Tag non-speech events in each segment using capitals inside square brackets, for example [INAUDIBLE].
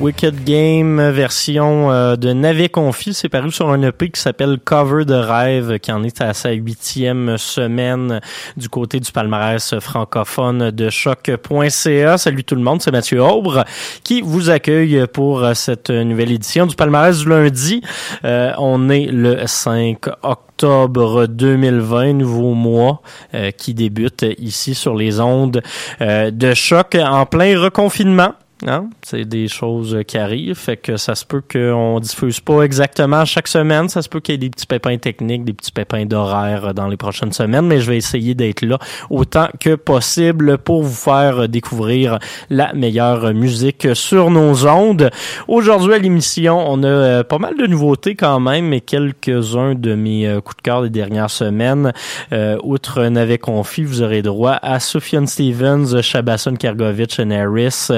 Wicked Game version euh, de Navet Confi, c'est paru sur un EP qui s'appelle Cover de rêve, qui en est à sa huitième semaine du côté du palmarès francophone de choc.ca. Salut tout le monde, c'est Mathieu Aubre qui vous accueille pour cette nouvelle édition du palmarès du lundi. Euh, on est le 5 octobre 2020, nouveau mois euh, qui débute ici sur les ondes de choc en plein reconfinement. Hein? C'est des choses qui arrivent, fait que ça se peut qu'on diffuse pas exactement chaque semaine. Ça se peut qu'il y ait des petits pépins techniques, des petits pépins d'horaire dans les prochaines semaines, mais je vais essayer d'être là autant que possible pour vous faire découvrir la meilleure musique sur nos ondes. Aujourd'hui à l'émission, on a euh, pas mal de nouveautés quand même, mais quelques-uns de mes euh, coups de cœur des dernières semaines. Euh, outre Navet Confi, vous aurez droit à Sufjan Stevens, Shabason Kergovich et Harris,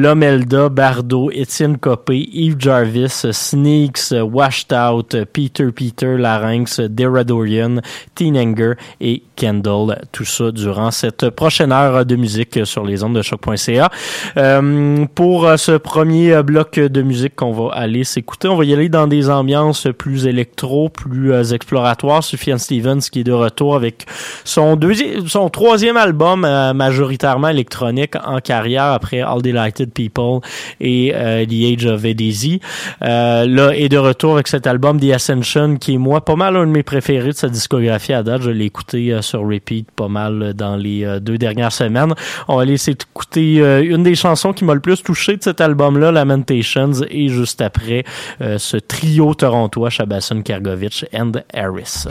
Lomelda, Bardo, Étienne Copé, Yves Jarvis, Sneaks, Washed Out, Peter Peter, Larynx, Deradorian, Teen Anger et Kendall. Tout ça durant cette prochaine heure de musique sur les ondes de choc.ca. Euh, pour ce premier bloc de musique qu'on va aller s'écouter, on va y aller dans des ambiances plus électro, plus euh, exploratoires. Sufjan Stevens qui est de retour avec son deuxième, son troisième album euh, majoritairement électronique en carrière après All Delighted People et euh, The Age of Eddie euh, là, est de retour avec cet album The Ascension qui est moi pas mal un de mes préférés de sa discographie à date. Je l'ai écouté euh, sur repeat pas mal dans les euh, deux dernières semaines. On va laisser écouter une des chansons qui m'a le plus touché de cet album-là, Lamentations, et juste après ce trio torontois, Shabason, Kergovich and Harris.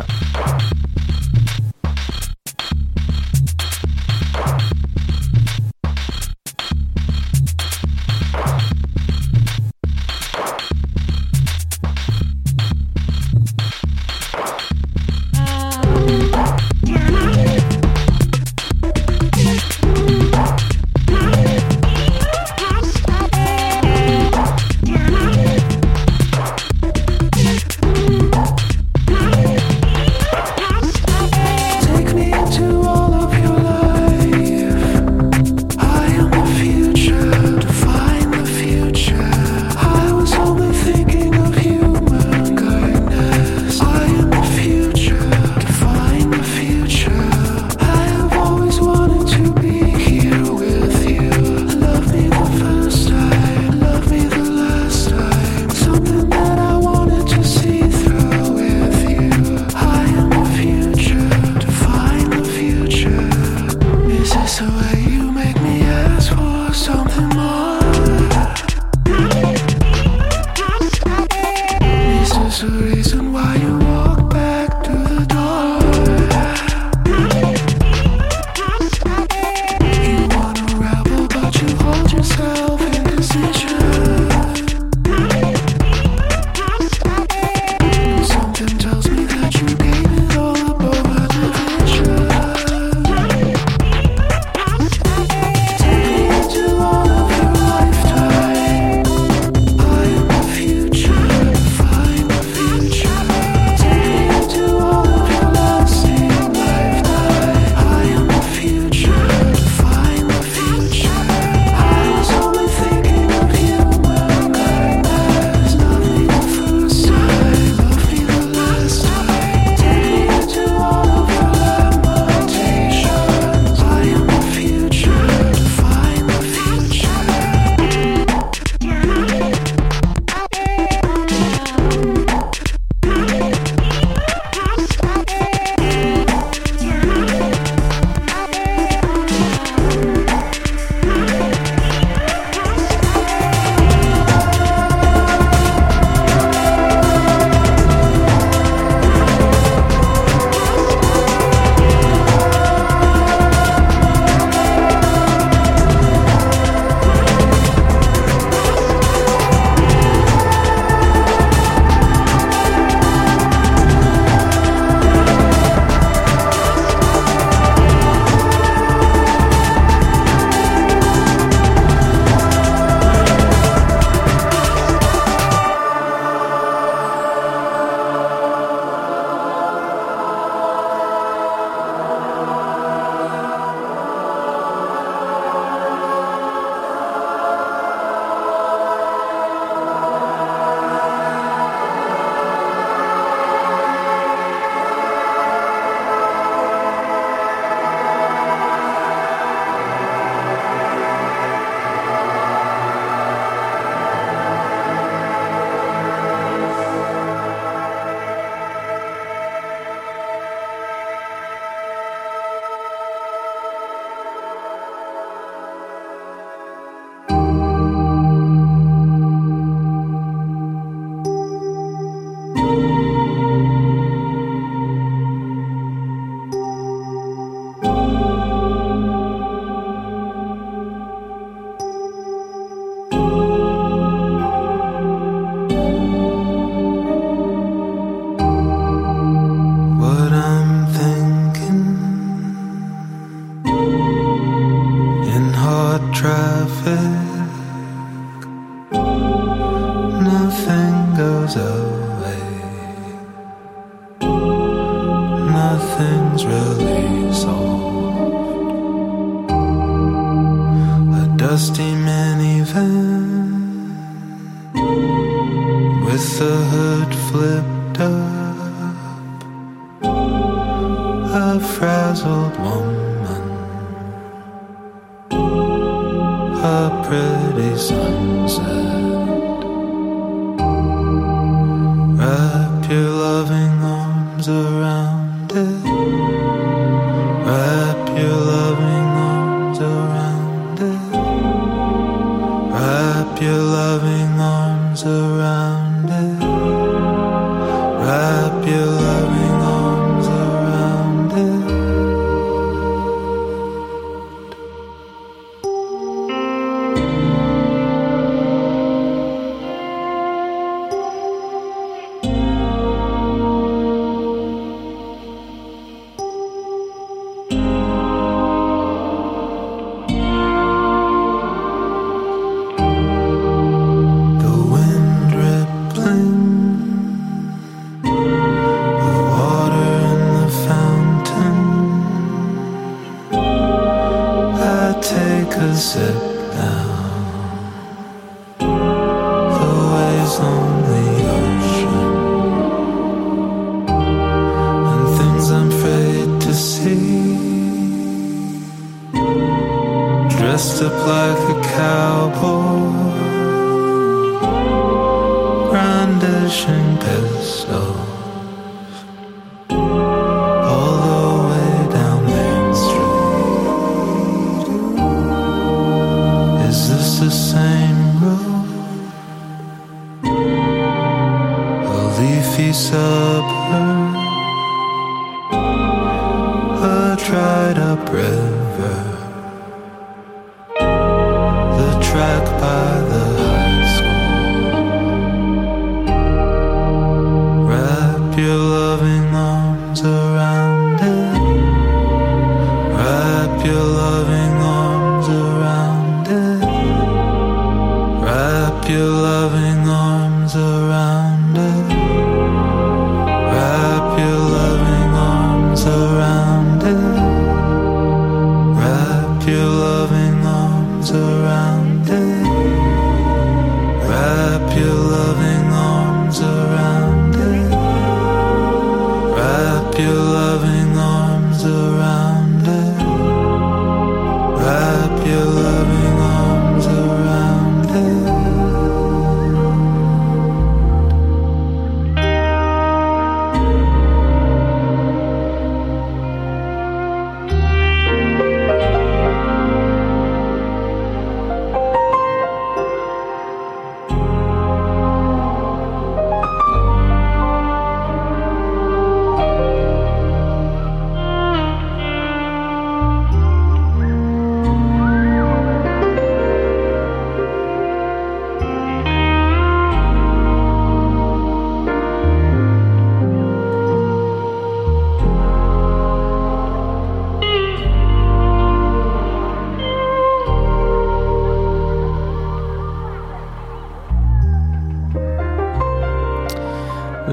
sunset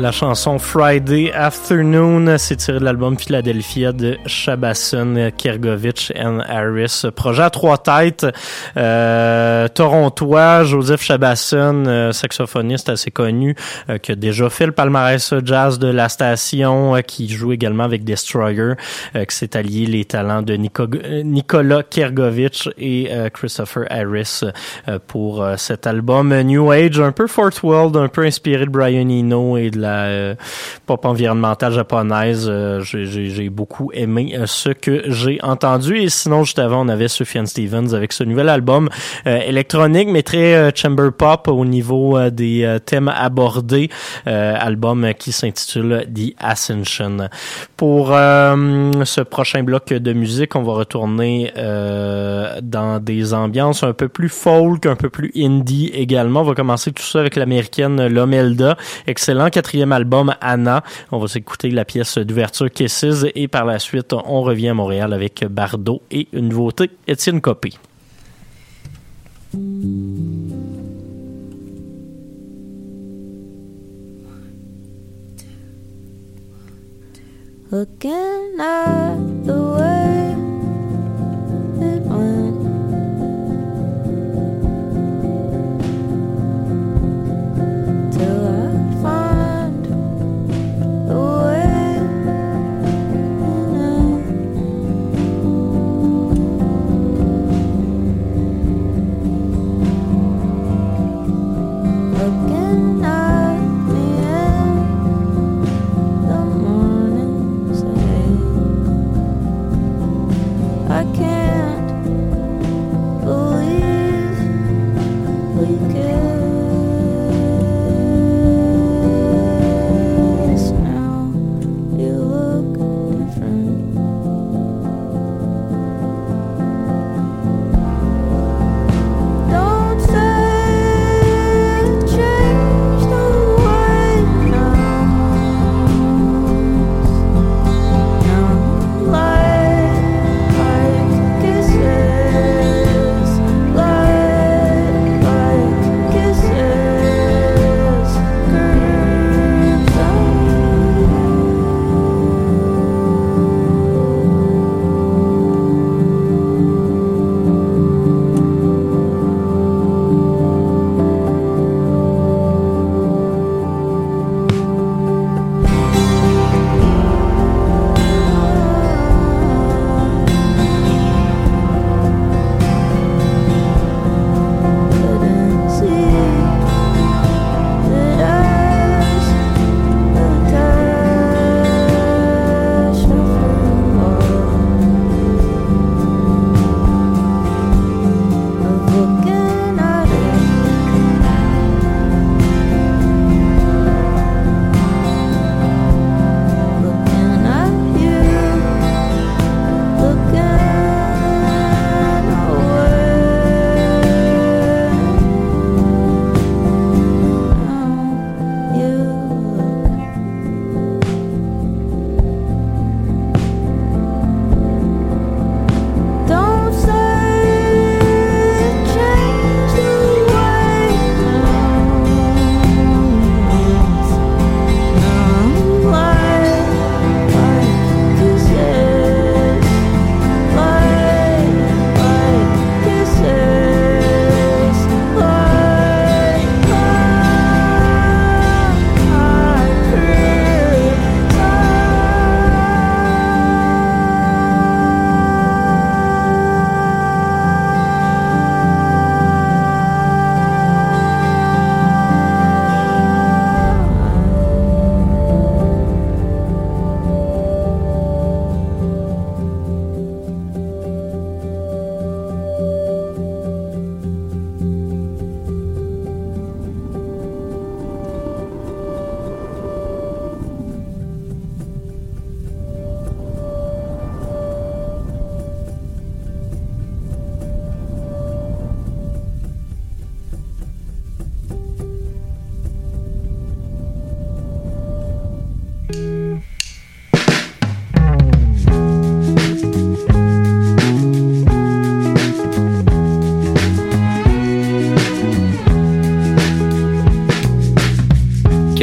La chanson Friday Afternoon, c'est tiré de l'album Philadelphia de Shabason, Kergovich and Harris. Projet à trois têtes, euh, torontois, Joseph Shabason, euh, saxophoniste assez connu, euh, qui a déjà fait le palmarès jazz de la station, euh, qui joue également avec Destroyer, qui s'est allié les talents de Nico- Nicolas Kergovich et Christopher Harris pour cet album New Age, un peu Fourth World, un peu inspiré de Brian Eno et de la euh, pop environnementale japonaise. Euh, j'ai- beaucoup aimé euh, ce que j'ai entendu. Et sinon, juste avant, on avait Sufjan Stevens avec ce nouvel album euh, électronique, mais très euh, chamber pop au niveau euh, des euh, thèmes abordés. Euh, album euh, qui s'intitule The Ascension. Pour euh, ce prochain bloc de musique, on va retourner euh, dans des ambiances un peu plus folk, un peu plus indie également. On va commencer tout ça avec l'américaine Lomelda. Excellent quatrième album Anna. On va s'écouter la pièce d'ouverture Kisses et par la suite, on revient à Montréal avec Bardot et une nouveauté, Étienne Copé.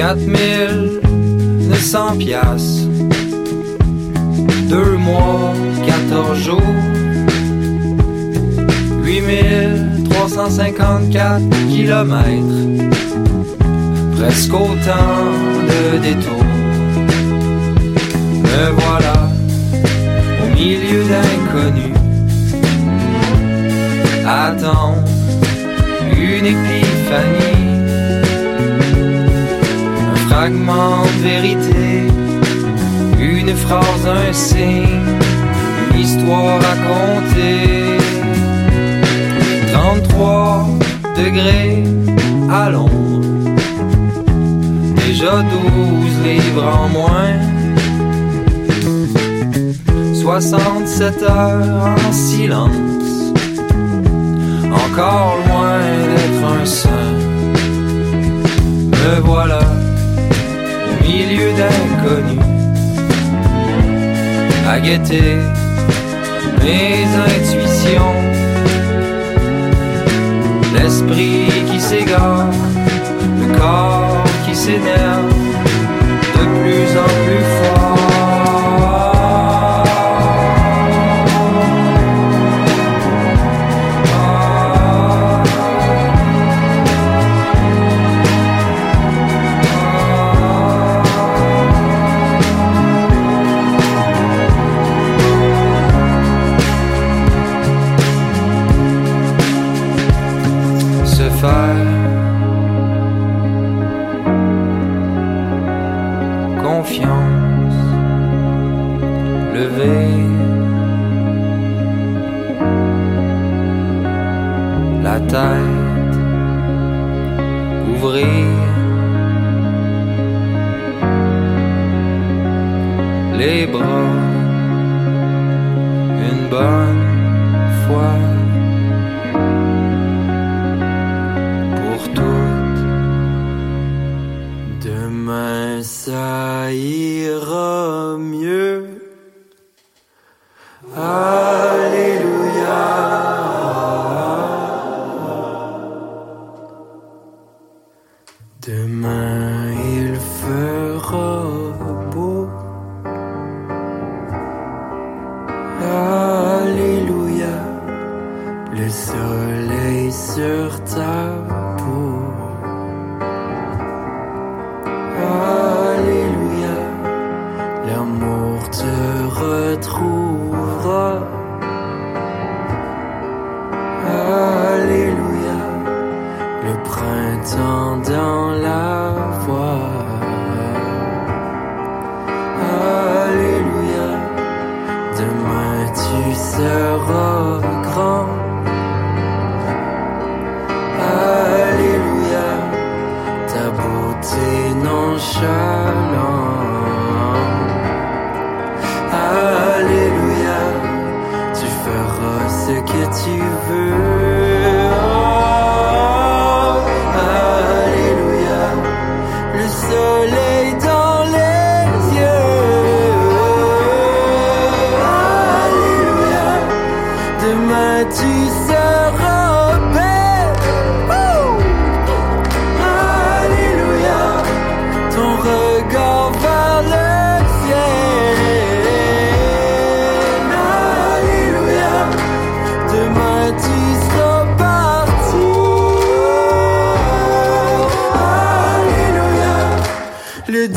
4900 piastres. Deux mois, 14 jours. 8354 kilomètres. Presque autant de détours. Me voilà au milieu d'inconnus. Attends une épiphanie fragment de vérité, une phrase, un signe, une histoire compter. 33 degrés à l'ombre, déjà 12 livres en moins. 67 heures en silence, encore loin d'être un saint. Me voilà milieu d'inconnus, à guetter mes intuitions, l'esprit qui s'égare, le corps qui s'énerve de plus en plus fort. Ouvrir le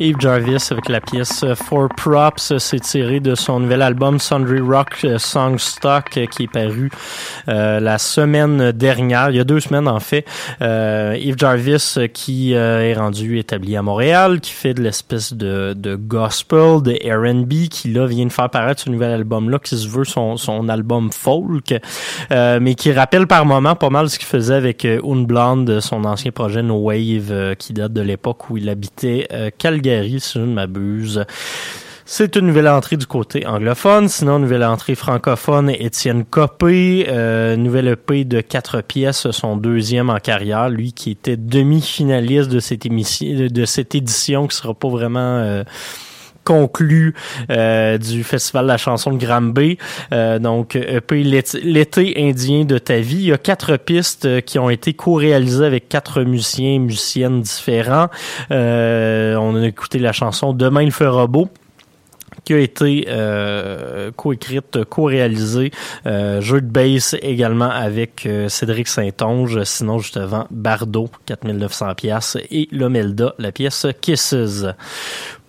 Eve Jarvis avec la pièce For Props, c'est tiré de son nouvel album Sundry Rock euh, Song Stock euh, qui est paru euh, la semaine dernière, il y a deux semaines en fait. Euh, Eve Jarvis qui est rendu établi à Montréal, qui fait de l'espèce de, de gospel, de R&B, qui là vient de faire paraître ce nouvel album là qui se veut son, son album folk, mais qui rappelle par moment pas mal ce qu'il faisait avec Une Blonde, son ancien projet No Wave qui date de l'époque où il habitait Calgary si je ne m'abuse. C'est une nouvelle entrée du côté anglophone. Sinon, nouvelle entrée francophone, Étienne Copé, euh, nouvelle EP de quatre pièces, son deuxième en carrière. Lui qui était demi-finaliste de cette émission, de cette édition qui sera pas vraiment euh, conclu euh, du Festival de la chanson de Granby. Euh, donc, EP L'été indien de ta vie. Il y a quatre pistes euh, qui ont été co-réalisées avec quatre musiciens et musiciennes différents. Euh, on a écouté la chanson Demain il fera beau qui a été euh, co-écrite, co-réalisée, euh, jeu de bass également avec euh, Cédric Saint-Onge, sinon justement Bardot, 4900 pièces et Lomelda, la pièce Kisses.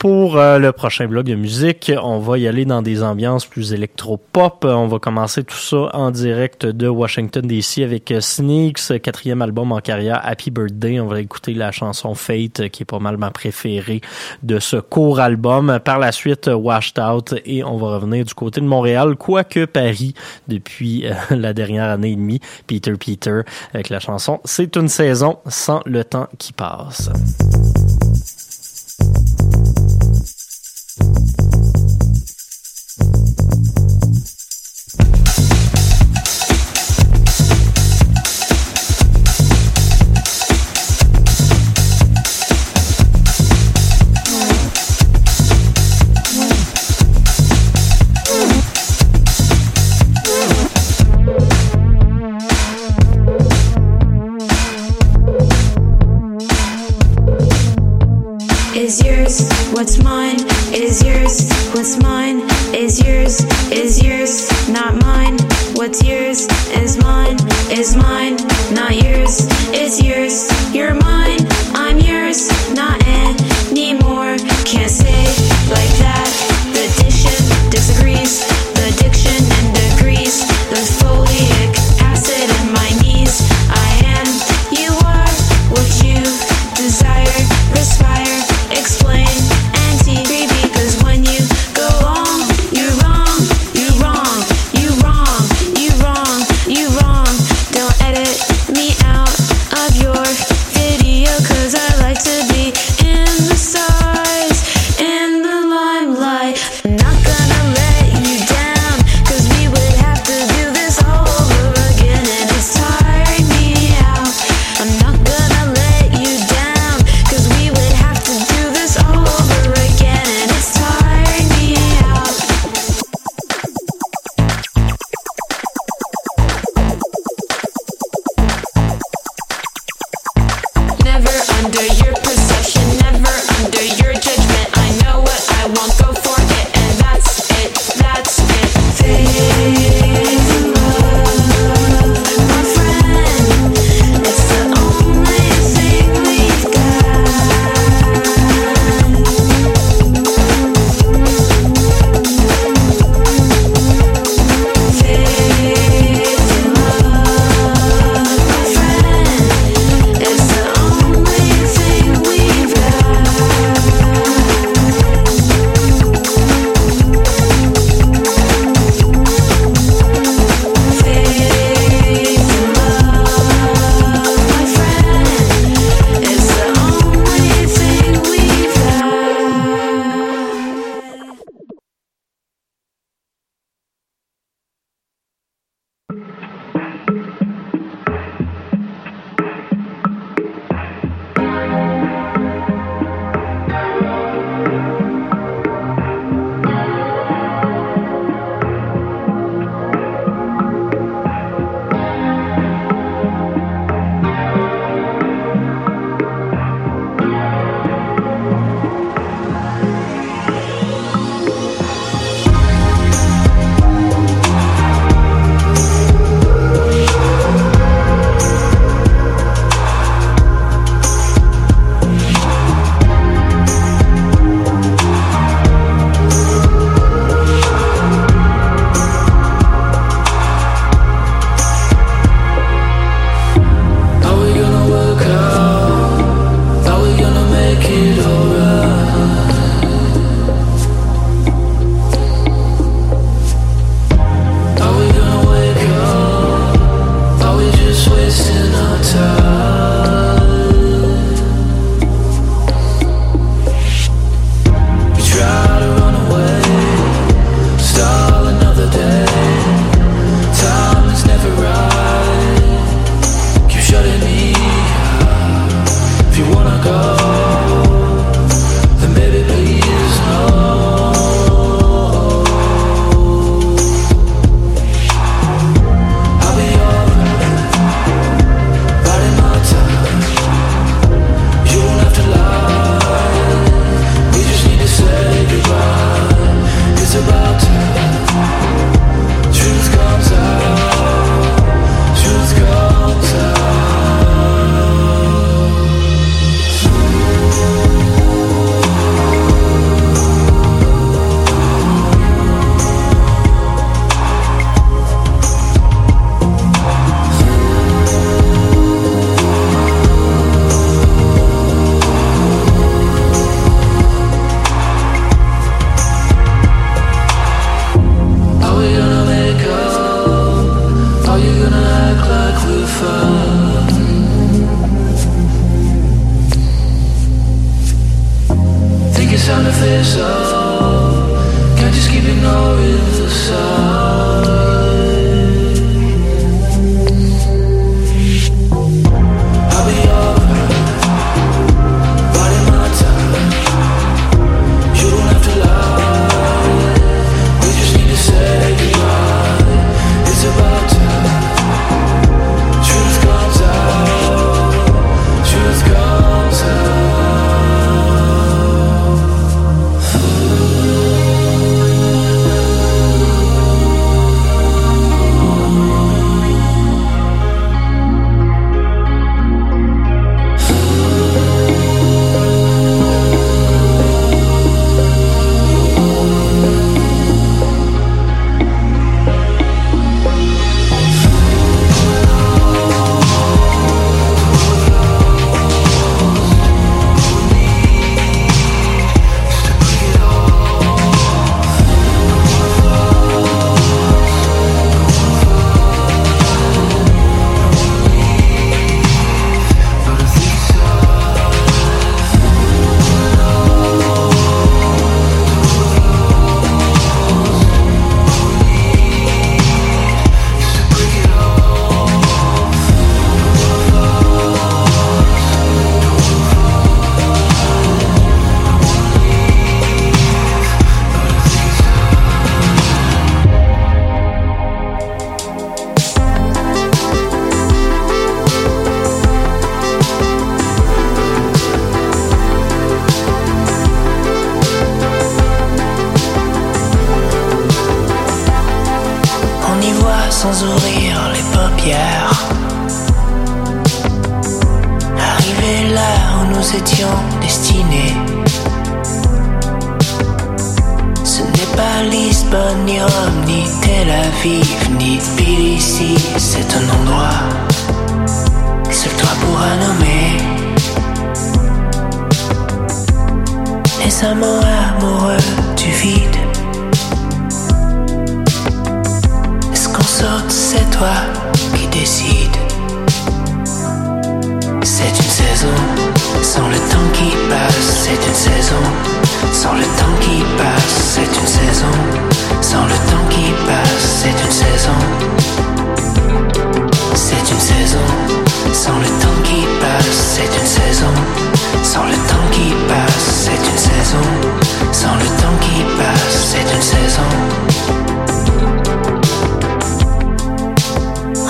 Pour euh, le prochain blog de musique, on va y aller dans des ambiances plus électro-pop. On va commencer tout ça en direct de Washington DC avec Sneaks, quatrième album en carrière, Happy Birthday. On va écouter la chanson Fate, qui est pas mal ma préférée de ce court album. Par la suite, Washed Out et on va revenir du côté de Montréal, quoique Paris depuis euh, [LAUGHS] la dernière année et demie. Peter Peter avec la chanson C'est une saison sans le temps qui passe.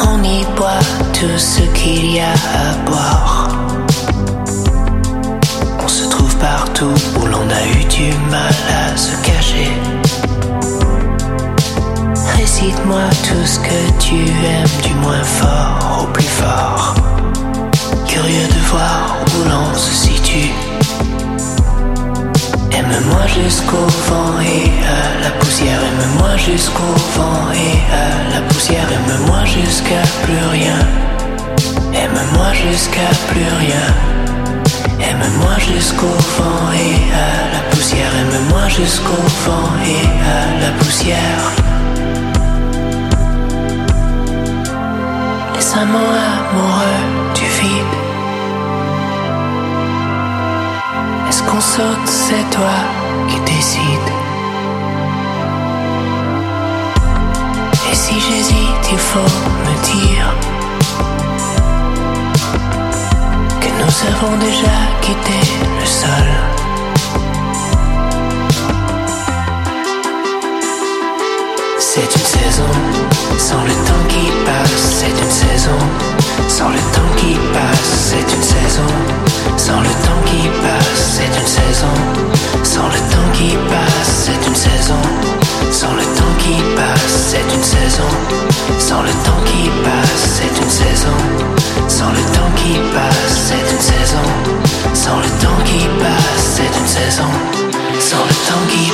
On y boit tout ce qu'il y a à boire. On se trouve partout où l'on a eu du mal à se cacher. Récite-moi tout ce que tu aimes du moins fort au plus fort. Curieux de voir où l'on se situe. Aime-moi jusqu'au vent et à la poussière. Aime-moi jusqu'au vent et à la poussière. Aime-moi jusqu'à plus rien. Aime-moi jusqu'à plus rien. Aime-moi jusqu'au vent et à la poussière. Aime-moi jusqu'au vent et à la poussière. Les amants amoureux du vide. Est-ce qu'on saute, c'est toi qui décides. Et si j'hésite, il faut me dire que nous avons déjà quitté le sol. C'est une saison sans le temps qui passe. C'est une saison sans le temps qui passe. C'est une saison sans le temps qui passe. C'est une saison sans le temps qui passe. C'est une saison sans le temps qui passe. C'est une saison sans le temps qui passe. C'est une saison sans le temps qui passe. C'est une saison sans le temps qui passe. C'est une saison sans le temps qui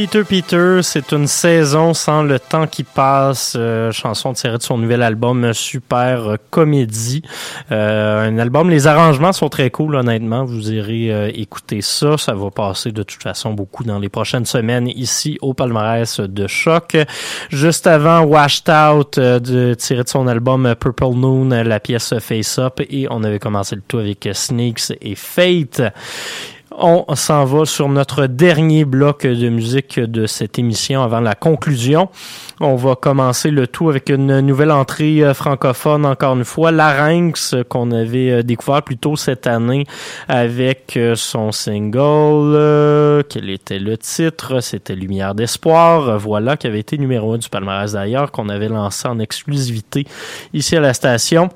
Peter Peter, c'est une saison sans le temps qui passe, euh, chanson tirée de son nouvel album Super Comédie. Euh, un album, les arrangements sont très cool honnêtement, vous irez euh, écouter ça, ça va passer de toute façon beaucoup dans les prochaines semaines ici au palmarès de choc. Juste avant Washed Out, euh, de, tiré de son album Purple Moon, la pièce Face Up et on avait commencé le tout avec Sneaks et Fate. On s'en va sur notre dernier bloc de musique de cette émission avant la conclusion. On va commencer le tout avec une nouvelle entrée euh, francophone, encore une fois, Larynx, qu'on avait euh, découvert plus tôt cette année avec euh, son single. euh, quel était le titre? C'était Lumière d'espoir. Voilà, qui avait été numéro un du palmarès d'ailleurs, qu'on avait lancé en exclusivité ici à la station.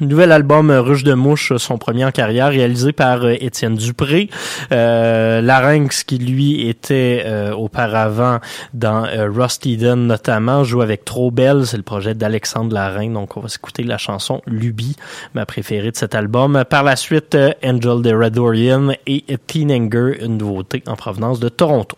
Nouvel album euh, Ruche de Mouche, euh, son premier en carrière, réalisé par euh, Étienne Dupré. Euh, Larynx, qui lui était auparavant dans euh, Rust notamment, joue avec Trop Belle, c'est le projet d'Alexandre Larrain. Donc on va s'écouter la chanson Lubie, ma préférée de cet album. Par la suite, Angel de Red et Teen Anger, une nouveauté en provenance de Toronto.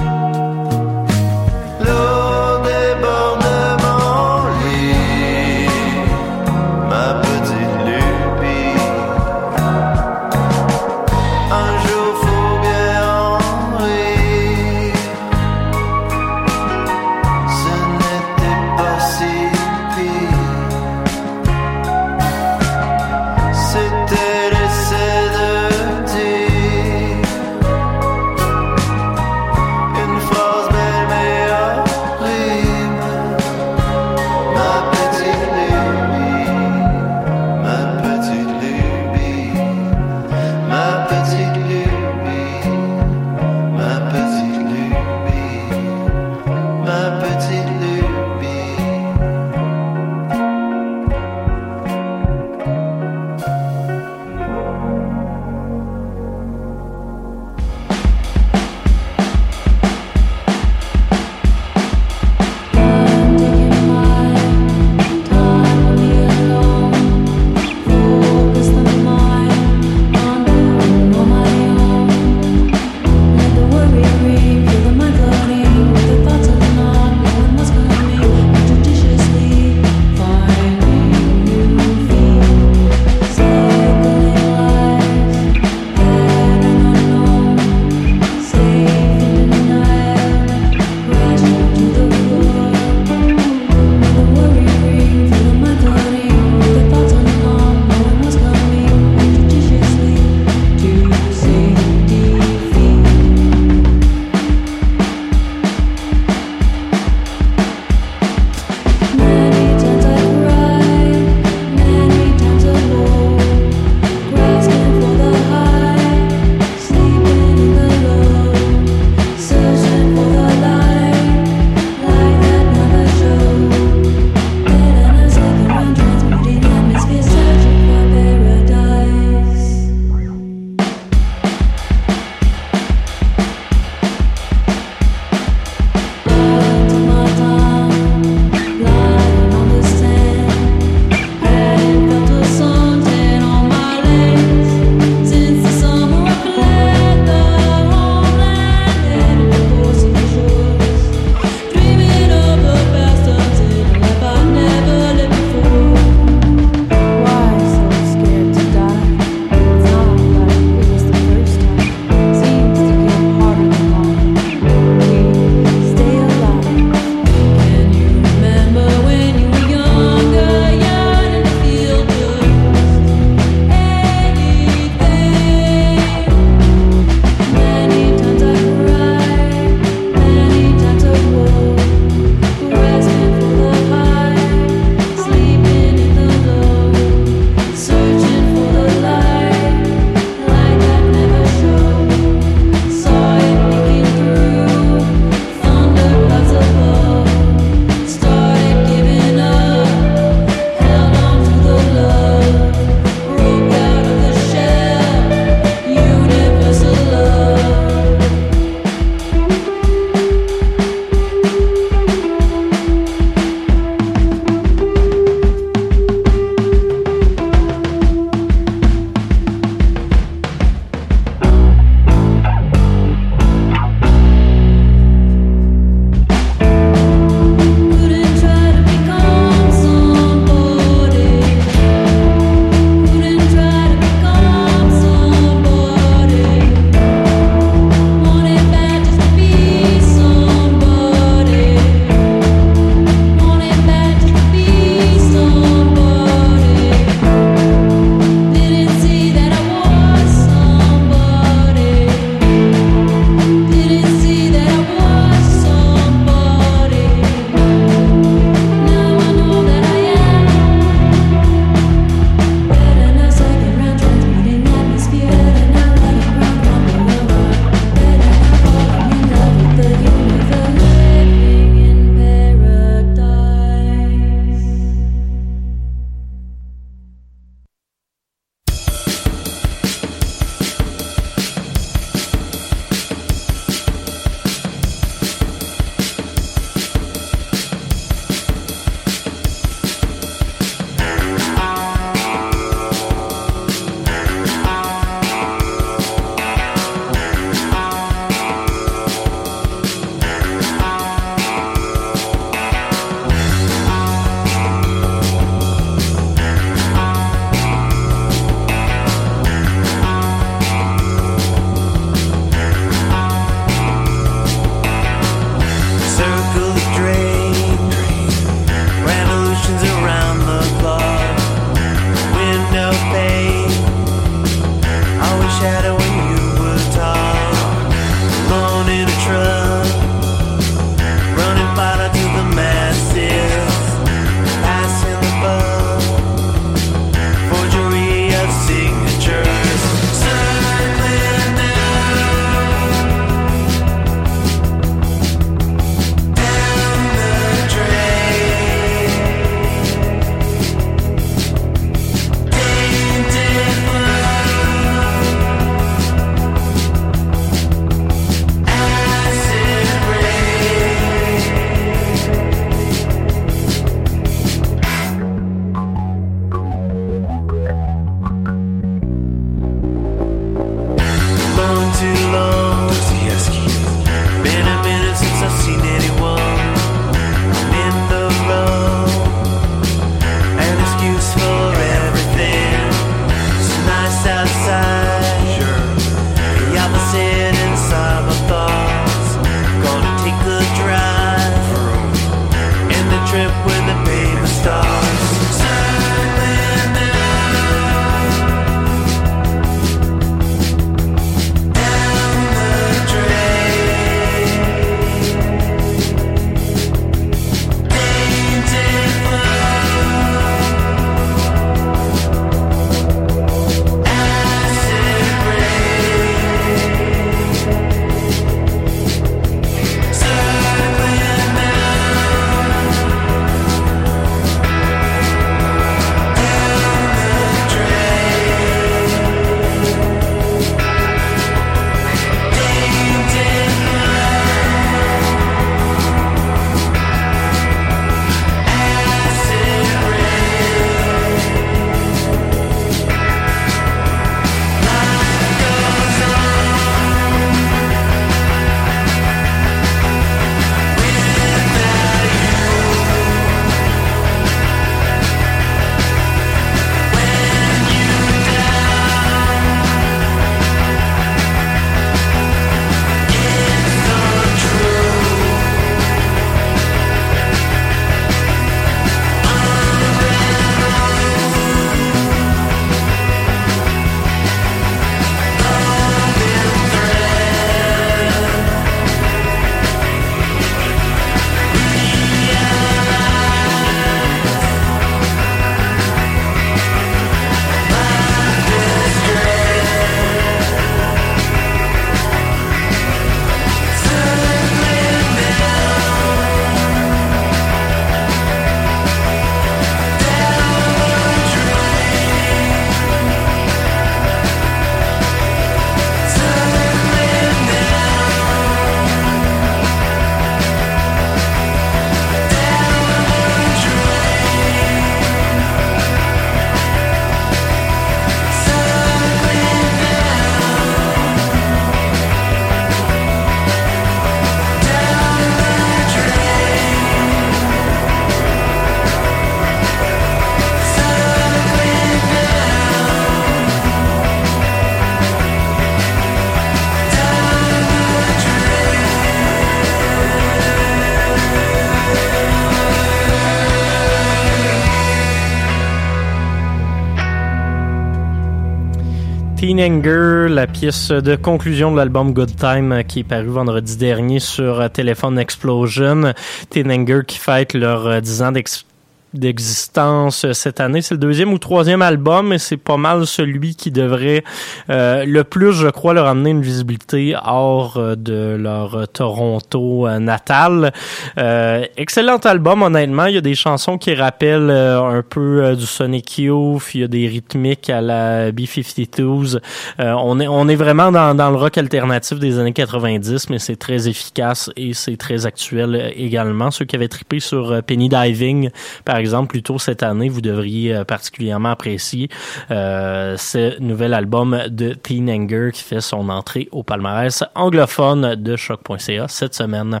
Teen Anger, la pièce de conclusion de l'album Good Time euh, qui est paru vendredi dernier sur euh, Telephone Explosion. Teen Anger qui fête leurs euh, 10 ans d'ex- d'existence euh, cette année. C'est le deuxième ou troisième album et c'est pas mal celui qui devrait euh, le plus, je crois, leur amener une visibilité hors euh, de leur Toronto euh, natal. Euh, excellent album, honnêtement. Il y a des chansons qui rappellent un peu du Sonic Youth. Il y a des rythmiques à la B-52s. Euh, on, est, on est vraiment dans, dans le rock alternatif des années 90, mais c'est très efficace et c'est très actuel également. Ceux qui avaient trippé sur Penny Diving, par exemple, plus tôt cette année, vous devriez euh, particulièrement apprécier euh, ce nouvel album de Teen Anger qui fait son entrée au palmarès anglophone de choc.ca cette semaine.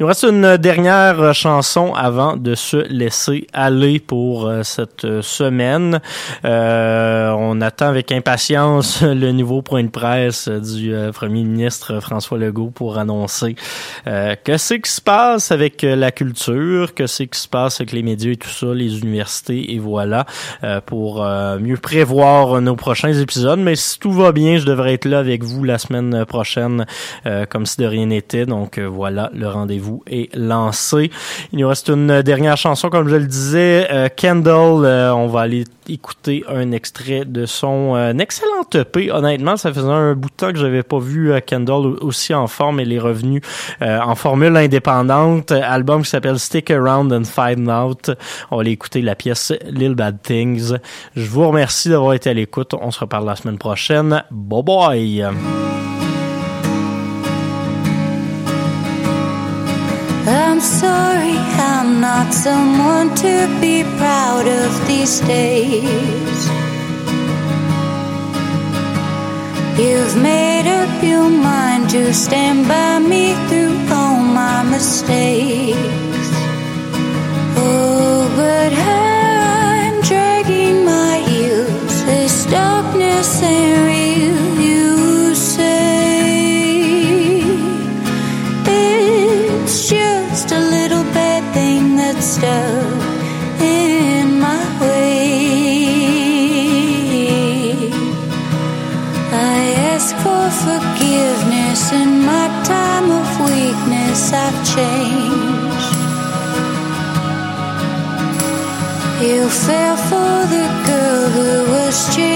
Il nous reste une dernière chanson avant de se laisser aller pour euh, cette euh, semaine. Euh, on attend avec impatience [LAUGHS] le nouveau point de presse du euh, premier ministre François Legault pour annoncer euh, que c'est qui se passe avec la culture, que c'est qui se passe avec les médias et tout ça, les universités et voilà, euh, pour mieux prévoir nos prochains épisodes. Mais si tout va bien, je devrais être là avec vous la semaine prochaine, comme si de rien n'était. Donc voilà, le rendez-vous est lancé. Il nous reste une dernière chanson, comme je le disais, euh, Kendall. euh, on va aller écouter un extrait de son euh, excellent EP. Honnêtement, ça faisait un bout de temps que j'avais pas vu euh, Kendall aussi en forme. Elle est revenue euh, en formule indépendante. Album qui s'appelle Stick Around and Find Out. On va aller écouter la pièce Little Bad Things. Je vous remercie d'avoir été à l'écoute. On se reparle la semaine prochaine. Bye bye! Not someone to be proud of these days. You've made up your mind to stand by me through all my mistakes. Oh, but I'm dragging my heels. This darkness ain't real, Just you.